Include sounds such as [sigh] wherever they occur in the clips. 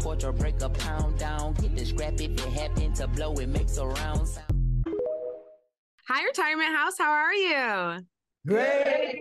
porch or break a pound down. Get the scrap if it happen to blow, it makes a round sound. Hi, Retirement House. How are you? Great.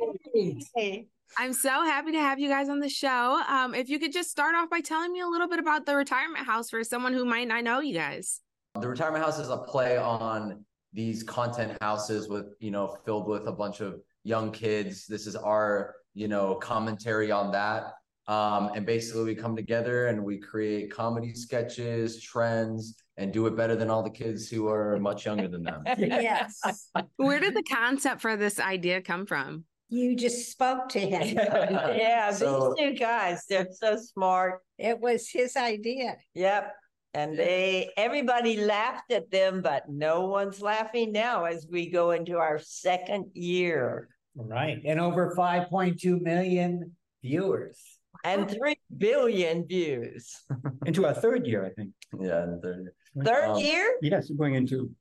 I'm so happy to have you guys on the show. Um, if you could just start off by telling me a little bit about the Retirement House for someone who might not know you guys. The retirement house is a play on these content houses with, you know, filled with a bunch of young kids. This is our, you know, commentary on that. Um, and basically we come together and we create comedy sketches, trends, and do it better than all the kids who are much younger than them. [laughs] Yes, [laughs] Where did the concept for this idea come from? you just spoke to him. [laughs] Yeah, So- these two guys, they're so smart. It was his idea. Yep. And they, everybody laughed at them, but no one's laughing now as we go into our second year Right. And over 5.2 million viewers. And 3 billion views. [laughs] Into our third year, I think. Yeah. And they're- Third Um, year? Yes, going into,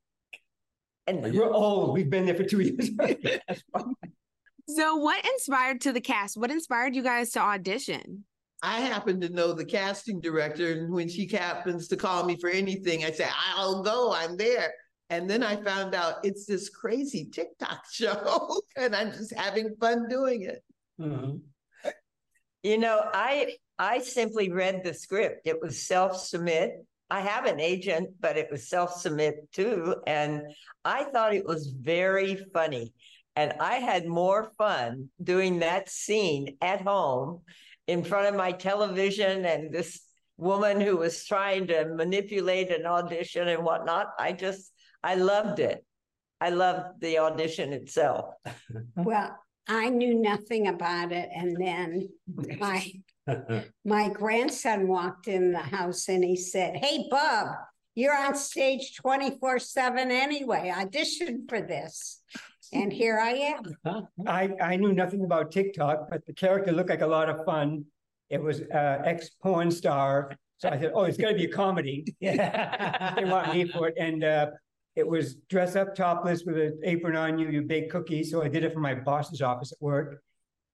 And we're old. We've been there for two years. [laughs] So, what inspired to the cast? What inspired you guys to audition? I happen to know the casting director, and when she happens to call me for anything, I say, I'll go, I'm there. And then I found out it's this crazy TikTok [laughs] show, and I'm just having fun doing it. Mhm. You know, I I simply read the script. It was self-submit. I have an agent, but it was self-submit too. And I thought it was very funny. And I had more fun doing that scene at home in front of my television and this woman who was trying to manipulate an audition and whatnot. I just I loved it. I loved the audition itself. Well, I knew nothing about it. And then my, [laughs] my grandson walked in the house and he said, Hey, Bob, you're on stage 24 seven anyway. Audition for this. And here I am. [laughs] I, I knew nothing about TikTok, but the character looked like a lot of fun. It was uh, ex porn star. So I said, oh, it's got to be a comedy. [laughs] they want me for it. And uh, it was dress up topless with an apron on you, you bake cookies. So I did it for my boss's office at work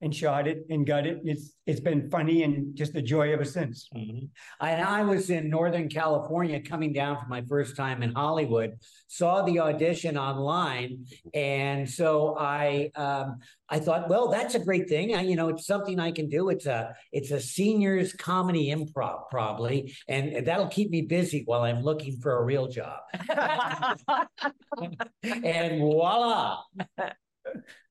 and shot it and got it. It's it's been funny and just a joy ever since. Mhm. And I was in Northern California coming down for my first time in Hollywood, saw the audition online. And so I um, I thought, well, that's a great thing. I, you know, it's something I can do. It's a it's a seniors comedy improv probably, and that'll keep me busy while I'm looking for a real job. [laughs] and voila. [laughs]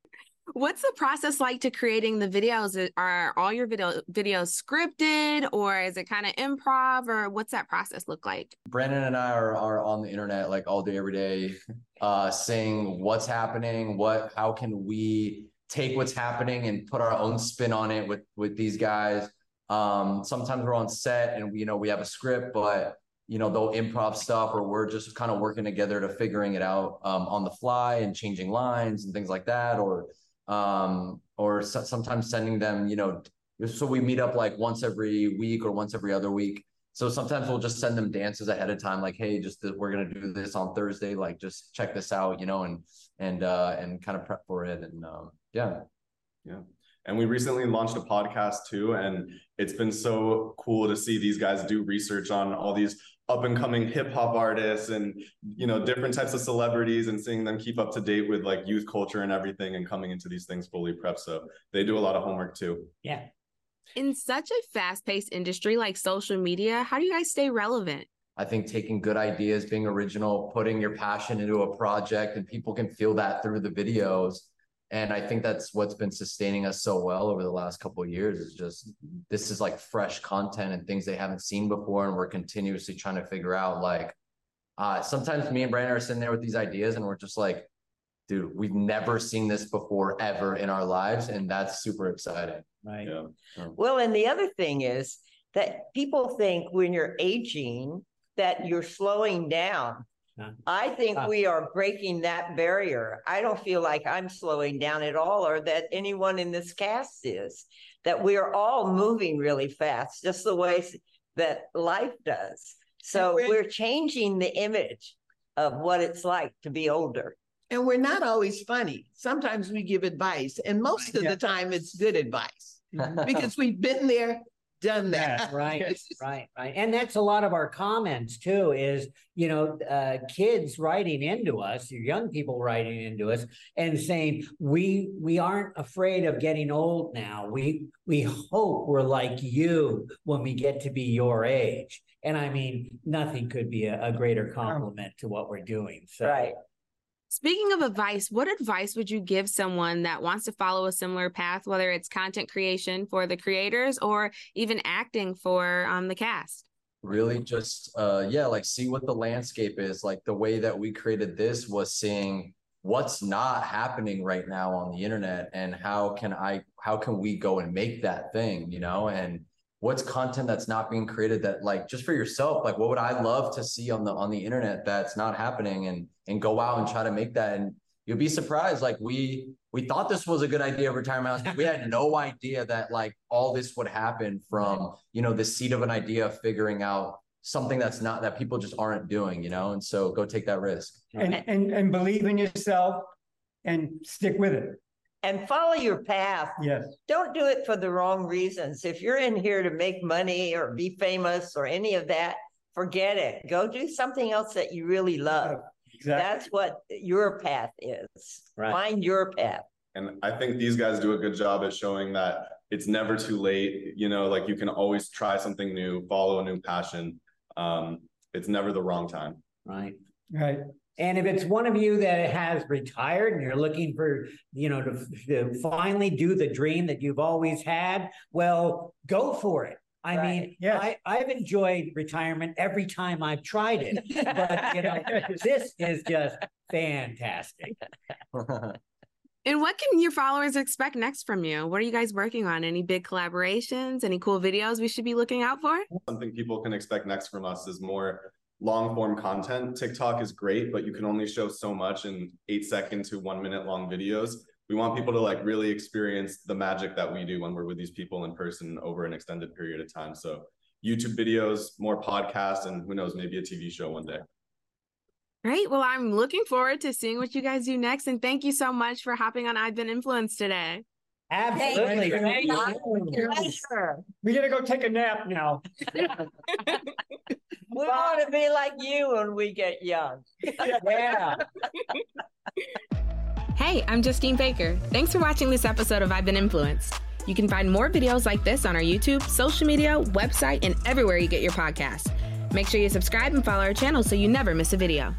What's the process like to creating the videos? Are all your video videos scripted, or is it kind of improv, or what's that process look like? Brandon and I are, are on the internet like all day, every day, [laughs] uh, saying what's happening, what, how can we take what's happening and put our own spin on it with, with these guys. Um, sometimes we're on set and we, you know, we have a script, but you know, they'll improv stuff or we're just kind of working together to figuring it out, um, on the fly and changing lines and things like that, or, um, or so- sometimes sending them, you know, so we meet up like once every week or once every other week. So sometimes we'll just send them dances ahead of time, like, hey, just we're gonna do this on Thursday, like just check this out, you know, and and uh and kind of prep for it. And um yeah. Yeah. And we recently launched a podcast too. And it's been so cool to see these guys do research on all these up and coming hip hop artists and, you know, different types of celebrities and seeing them keep up to date with like youth culture and everything and coming into these things fully prepped. So they do a lot of homework too. Yeah. In such a fast-paced industry like social media, how do you guys stay relevant? I think taking good ideas, being original, putting your passion into a project, and people can feel that through the videos. And I think that's what's been sustaining us so well over the last couple of years is just this is like fresh content and things they haven't seen before. And we're continuously trying to figure out like uh sometimes me and Brandon are sitting there with these ideas and we're just like, dude, we've never seen this before ever in our lives. And that's super exciting. Right. Yeah. Well, and the other thing is that people think when you're aging that you're slowing down. Huh. I think Ah. we are breaking that barrier. I don't feel like I'm slowing down at all or that anyone in this cast is. That we are all moving really fast, just the way that life does. So we're- we're changing the image of what it's like to be older. And we're not always funny. Sometimes we give advice, and most of Yeah. the time it's good advice because we've been there, done that. Right, [laughs] right, right. And that's a lot of our comments too, is, you know, uh, kids writing into us, young people writing into us and saying, we, we aren't afraid of getting old now. We, we hope we're like you when we get to be your age. And I mean, nothing could be a, a greater compliment to what we're doing. So. Right. Speaking of advice, what advice would you give someone that wants to follow a similar path, whether it's content creation for the creators or even acting for um, the cast? really just uh yeah like see what the landscape is like the way that we created this was seeing what's not happening right now on the internet and how can i how can we go and make that thing you know and what's content that's not being created that like just for yourself like what would i love to see on the on the internet that's not happening? And and go out and try to make that. And you'll be surprised like we we thought this was a good idea of retirement house we had no [laughs] idea that like all this would happen from you know the seed of an idea of figuring out something that's not that people just aren't doing you know? And so go take that risk. And, and, and believe in yourself and stick with it. And follow your path. Yes. Don't do it for the wrong reasons. If you're in here to make money or be famous or any of that, forget it. Go do something else that you really love. Exactly. That's what your path is. Right. Find your path. And I think these guys do a good job at showing that it's never too late. You know, like you can always try something new, follow a new passion. Um, it's never the wrong time. Right. Right. And if it's one of you that has retired and you're looking for, you know, to, to finally do the dream that you've always had, well, go for it. I Right. mean, Yes. I, I've enjoyed retirement every time I've tried it, but you know, [laughs] this is just fantastic. [laughs] And what can your followers expect next from you? What are you guys working on? Any big collaborations? Any cool videos we should be looking out for? Something people can expect next from us is more long form content. TikTok is great, but you can only show so much in eight second to one minute long videos. We want people to like really experience the magic that we do when we're with these people in person over an extended period of time. So YouTube videos, more podcasts, and who knows, maybe a TV show one day. Great. Well, I'm looking forward to seeing what you guys do next. And thank you so much for hopping on I've Been Influenced today. Absolutely. you. Thank you. Pleasure. We gotta go take a nap now. [laughs] We want to be like you when we get young. [laughs] Yeah. Hey, I'm Justine Baker. Thanks for watching this episode of I've Been Influenced. You can find more videos like this on our YouTube, social media, website, and everywhere you get your podcasts. Make sure you subscribe and follow our channel so you never miss a video.